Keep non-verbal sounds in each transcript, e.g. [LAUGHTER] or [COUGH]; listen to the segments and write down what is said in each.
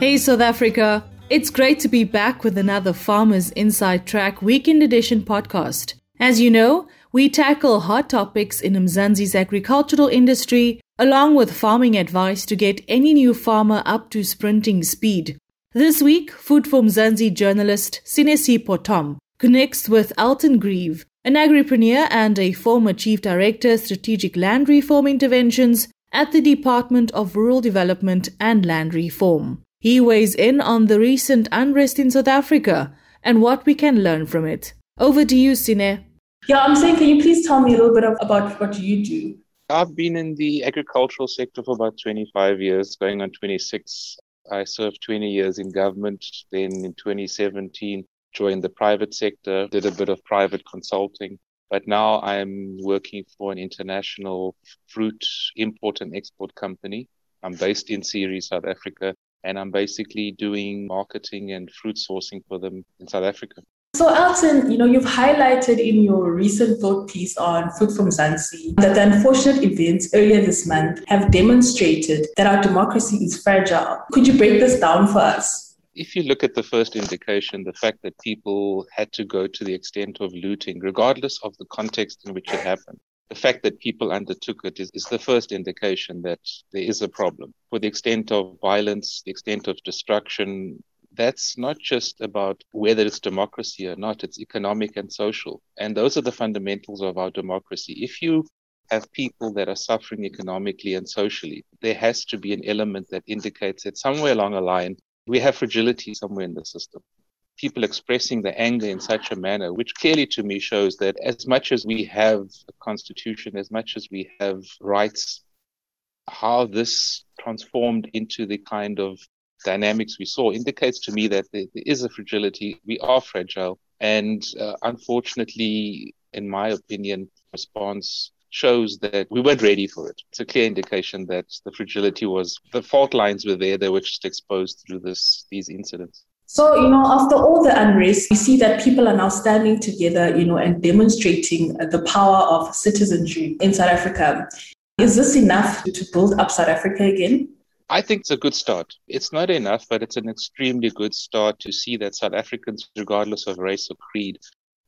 Hey, South Africa. It's great to be back with another Farmers Inside Track Weekend Edition podcast. As you know, we tackle hot topics in Mzansi's agricultural industry, along with farming advice to get any new farmer up to sprinting speed. This week, Food for Mzansi journalist Sinesipho Tom connects with Elton Greeve, an agripreneur and a former chief director strategic land reform interventions at the Department of Rural Development and Land Reform. He weighs in on the recent unrest in South Africa and what we can learn from it. Over to you, Sine. Yeah, I'm saying, can you please tell me a little bit of, about what you do? I've been in the agricultural sector for about 25 years, going on 26. I served 20 years in government. Then in 2017, joined the private sector, did a bit of private consulting. But now I'm working for an international fruit import and export company. I'm based in Ceres, South Africa, and I'm basically doing marketing and fruit sourcing for them in South Africa. So, Elton, you know, you've highlighted in your recent vote piece on Food for Mzansi that the unfortunate events earlier this month have demonstrated that our democracy is fragile. Could you break this down for us? If you look at the first indication, the fact that people had to go to the extent of looting, regardless of the context in which it happened, the fact that people undertook it is, is the first indication that there is a problem. For the extent of violence, the extent of destruction, that's not just about whether it's democracy or not, it's economic and social. And those are the fundamentals of our democracy. If you have people that are suffering economically and socially, there has to be an element that indicates that somewhere along a line, we have fragility somewhere in the system. People expressing the anger in such a manner, which clearly to me shows that as much as we have a constitution, as much as we have rights, how this transformed into the kind of dynamics we saw indicates to me that there, there is a fragility. We are fragile. And uh, unfortunately, in my opinion, response shows that we weren't ready for it. It's a clear indication that the fragility was, the fault lines were there. They were just exposed through this, these incidents. So, you know, after all the unrest, we see that people are now standing together, you know, and demonstrating the power of citizenry in South Africa. Is this enough to build up South Africa again? I think it's a good start. It's not enough, but it's an extremely good start to see that South Africans, regardless of race or creed,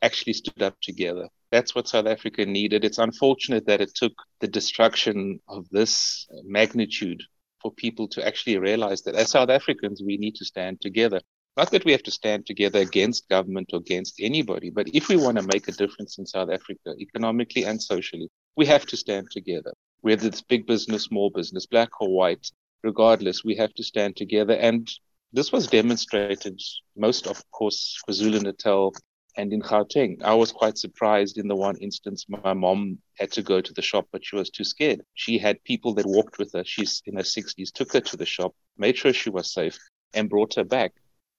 actually stood up together. That's what South Africa needed. It's unfortunate that it took the destruction of this magnitude for people to actually realize that as South Africans, we need to stand together. Not that we have to stand together against government or against anybody, but if we want to make a difference in South Africa, economically and socially, we have to stand together. Whether it's big business, small business, black or white, regardless, we have to stand together. And this was demonstrated most, of course, KwaZulu Natal and in Gauteng. I was quite surprised in the one instance my mom had to go to the shop, but she was too scared. She had people that walked with her. She's in her 60s, took her to the shop, made sure she was safe, and brought her back.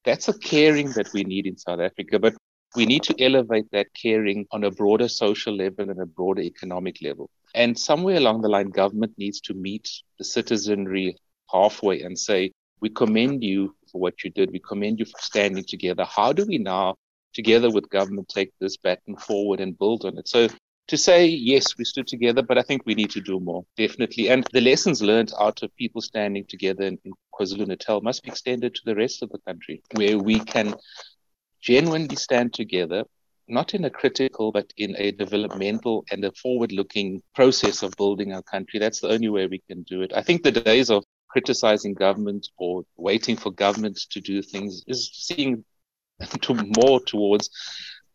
That's a caring that we need in South Africa, but we need to elevate that caring on a broader social level and a broader economic level. And somewhere along the line, government needs to meet the citizenry halfway and say, we commend you for what you did. We commend you for standing together. How do we now, together with government, take this baton forward and build on it? So to say, yes, we stood together, but I think we need to do more, definitely. And the lessons learned out of people standing together in KwaZulu Natal must be extended to the rest of the country, where we can genuinely stand together, not in a critical, but in a developmental and a forward looking process of building our country. That's the only way we can do it. I think the days of criticizing government or waiting for government to do things is seeing [LAUGHS] to more towards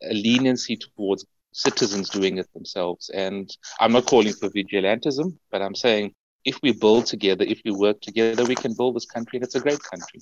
a leniency towards citizens doing it themselves. And I'm not calling for vigilantism, but I'm saying if we build together, if we work together, we can build this country and it's a great country.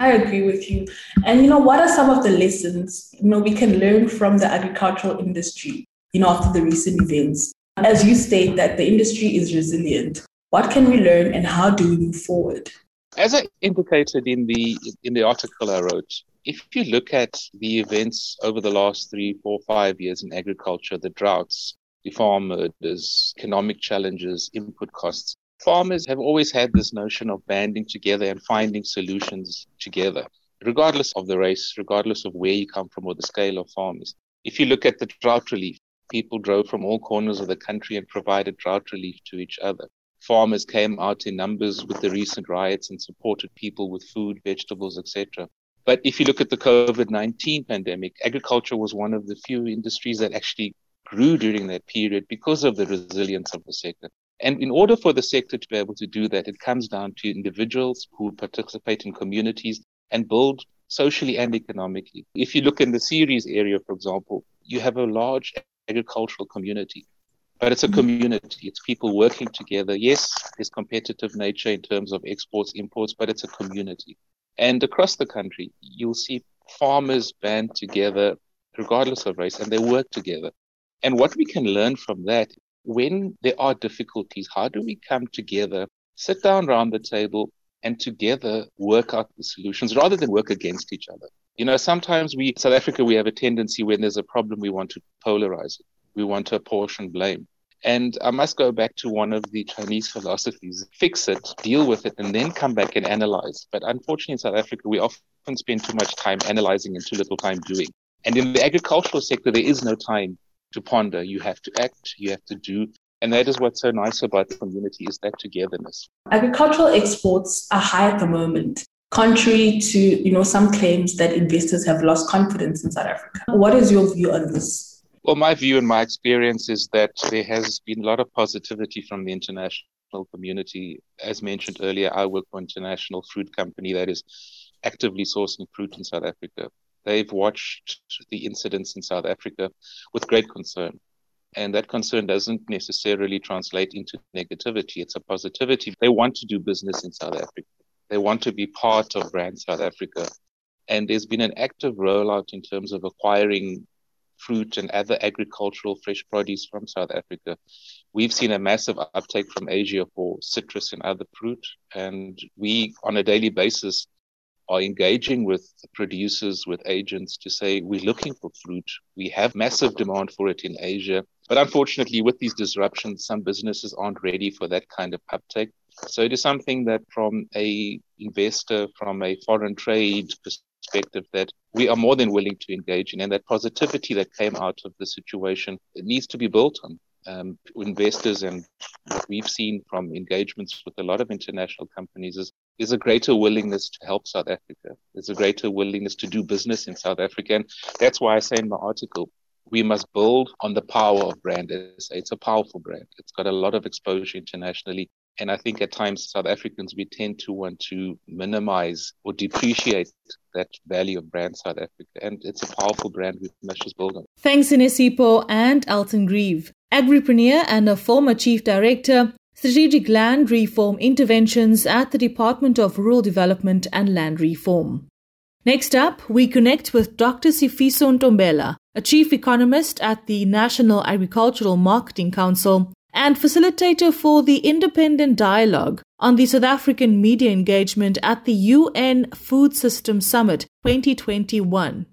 I agree with you. And you know, what are some of the lessons you know we can learn from the agricultural industry, you know, after the recent events? As you state that the industry is resilient, what can we learn and how do we move forward? As I indicated in the in the article I wrote, if you look at the events over the last three, four, five years in agriculture, the droughts, the farm murders, economic challenges, input costs, farmers have always had this notion of banding together and finding solutions together, regardless of the race, regardless of where you come from or the scale of farmers. If you look at the drought relief, people drove from all corners of the country and provided drought relief to each other farmers came out in numbers with the recent riots and supported people with food, vegetables, etc. But if you look at the COVID 19 pandemic, agriculture was one of the few industries that actually grew during that period because of the resilience of the sector. And in order for the sector to be able to do that, it comes down to individuals who participate in communities and build socially and economically. If you look in the Ceres area, for example, you have a large agricultural community, but it's a mm-hmm. community. It's people working together. Yes, there's competitive nature in terms of exports, imports, but it's a community. And across the country, you'll see farmers band together, regardless of race, and they work together. And what we can learn from that, when there are difficulties, how do we come together, sit down around the table, and together work out the solutions rather than work against each other? You know, sometimes we, South Africa, we have a tendency when there's a problem, we want to polarize it. We want to apportion blame. And I must go back to one of the Chinese philosophies fix it, deal with it, and then come back and analyze. But unfortunately, in South Africa, we often spend too much time analyzing and too little time doing. And in the agricultural sector, there is no time to ponder. You have to act, you have to do. And that is what's so nice about the community is that togetherness. Agricultural exports are high at the moment, contrary to you know some claims that investors have lost confidence in South Africa. What is your view on this? Well, my view and my experience is that there has been a lot of positivity from the international community. As mentioned earlier, I work for an international fruit company that is actively sourcing fruit in South Africa. They've watched the incidents in South Africa with great concern. And that concern doesn't necessarily translate into negativity. It's a positivity. They want to do business in South Africa. They want to be part of Brand South Africa. And there's been an active rollout in terms of acquiring fruit and other agricultural fresh produce from South Africa. We've seen a massive uptake from Asia for citrus and other fruit. And we, on a daily basis, are engaging with producers, with agents to say, we're looking for fruit. We have massive demand for it in Asia. But unfortunately, with these disruptions, some businesses aren't ready for that kind of uptake. So it is something that from a investor, from a foreign trade perspective, that we are more than willing to engage in. And that positivity that came out of the situation it needs to be built on. Um, investors and what we've seen from engagements with a lot of international companies is there's a greater willingness to help South Africa. There's a greater willingness to do business in South Africa. And that's why I say in my article, we must build on the power of brand. It's a powerful brand. It's got a lot of exposure internationally. And I think at times South Africans, we tend to want to minimize or depreciate that value of brand South Africa. And it's a powerful brand we must just build on. Thanks, Sinesipho and Elton Greeve, agripreneur and a former chief director, strategic land reform interventions at the Department of Rural Development and Land Reform. Next up, we connect with Dr. Sifiso Ntombela, a chief economist at the National Agricultural Marketing Council and facilitator for the Independent Dialogue on the South African media engagement at the UN Food System Summit 2021.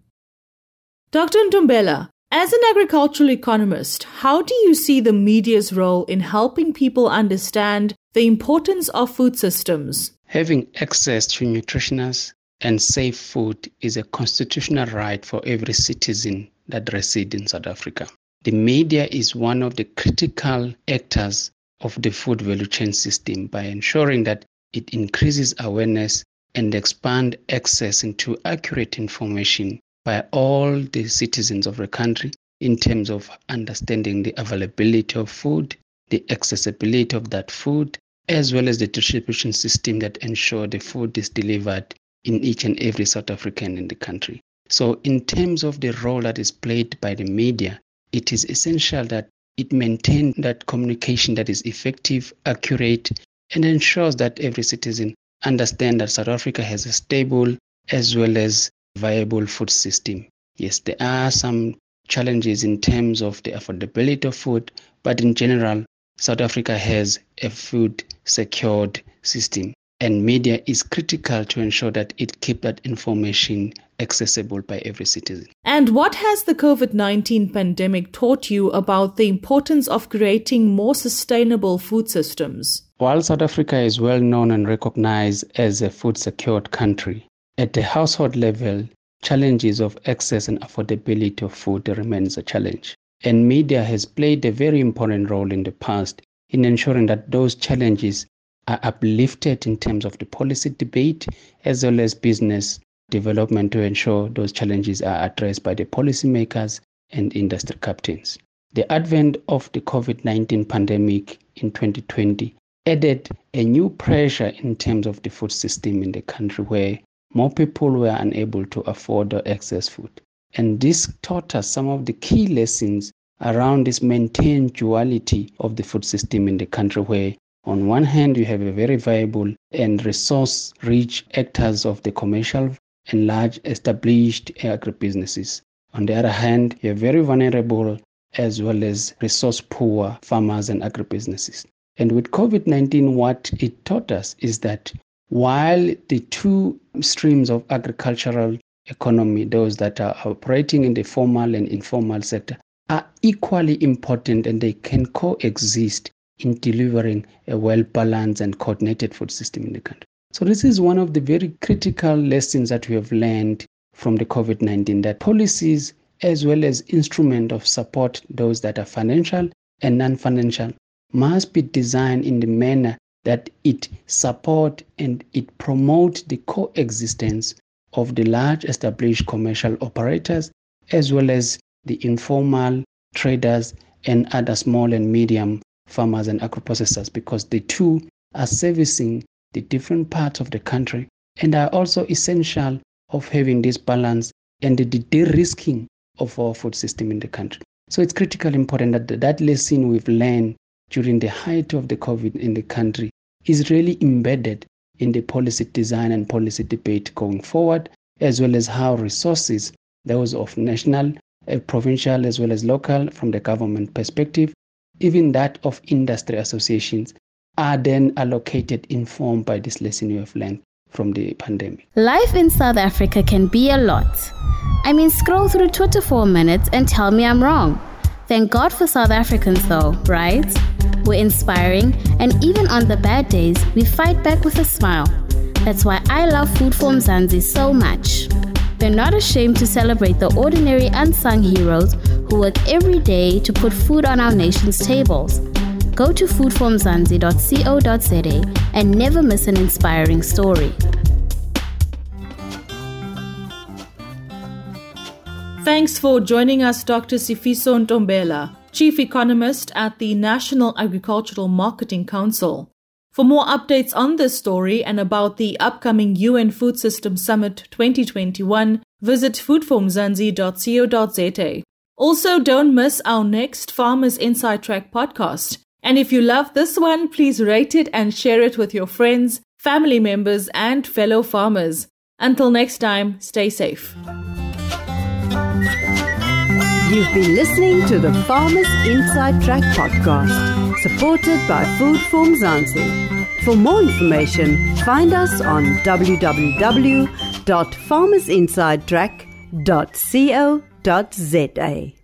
Dr. Ntombela, as an agricultural economist, how do you see the media's role in helping people understand the importance of food systems? Having access to nutritious and safe food is a constitutional right for every citizen that resides in South Africa. The media is one of the critical actors of the food value chain system by ensuring that it increases awareness and expand access into accurate information by all the citizens of the country in terms of understanding the availability of food, the accessibility of that food, as well as the distribution system that ensure the food is delivered in each and every South African in the country. So in terms of the role that is played by the media, it is essential that it maintain that communication that is effective, accurate, and ensures that every citizen understand that South Africa has a stable as well as viable food system. Yes, there are some challenges in terms of the affordability of food, but in general, South Africa has a food secured system and media is critical to ensure that it keep that information accessible by every citizen. And what has the COVID-19 pandemic taught you about the importance of creating more sustainable food systems? While South Africa is well known and recognized as a food secured country, at the household level, challenges of access and affordability of food remains a challenge. And media has played a very important role in the past in ensuring that those challenges are uplifted in terms of the policy debate as well as business development to ensure those challenges are addressed by the policymakers and industry captains. The advent of the COVID 19 pandemic in 2020 added a new pressure in terms of the food system in the country where more people were unable to afford or access food. And this taught us some of the key lessons around this maintained duality of the food system in the country where on one hand you have a very viable and resource rich actors of the commercial and large established agribusinesses. On the other hand, you have very vulnerable as well as resource poor farmers and agribusinesses. And with COVID 19, what it taught us is that while the two streams of agricultural economy, those that are operating in the formal and informal sector, are equally important and they can coexist in delivering a well balanced and coordinated food system in the country. So, this is one of the very critical lessons that we have learned from the COVID 19 that policies, as well as instruments of support, those that are financial and non financial, must be designed in the manner that it support and it promote the coexistence of the large established commercial operators as well as the informal traders and other small and medium farmers and agro-processors because the two are servicing the different parts of the country and are also essential of having this balance and the de-risking of our food system in the country. So it's critically important that that lesson we've learned during the height of the COVID in the country is really embedded in the policy design and policy debate going forward, as well as how resources, those of national, uh, provincial, as well as local, from the government perspective, even that of industry associations, are then allocated, informed by this lesson you have learned from the pandemic. Life in South Africa can be a lot. I mean, scroll through Twitter for a minute and tell me I'm wrong. Thank God for South Africans, though, right? We're inspiring, and even on the bad days, we fight back with a smile. That's why I love Food for Mzansi so much. They're not ashamed to celebrate the ordinary unsung heroes who work every day to put food on our nation's tables go to foodformzansi.co.za and never miss an inspiring story. Thanks for joining us, Dr. Sifiso Ntombela, Chief Economist at the National Agricultural Marketing Council. For more updates on this story and about the upcoming UN Food System Summit 2021, visit foodformzansi.co.za. Also, don't miss our next Farmers Inside Track podcast. And if you love this one, please rate it and share it with your friends, family members, and fellow farmers. Until next time, stay safe. You've been listening to the Farmers Inside Track podcast, supported by Food for Mzansi. For more information, find us on www.farmersinsidetrack.co.za.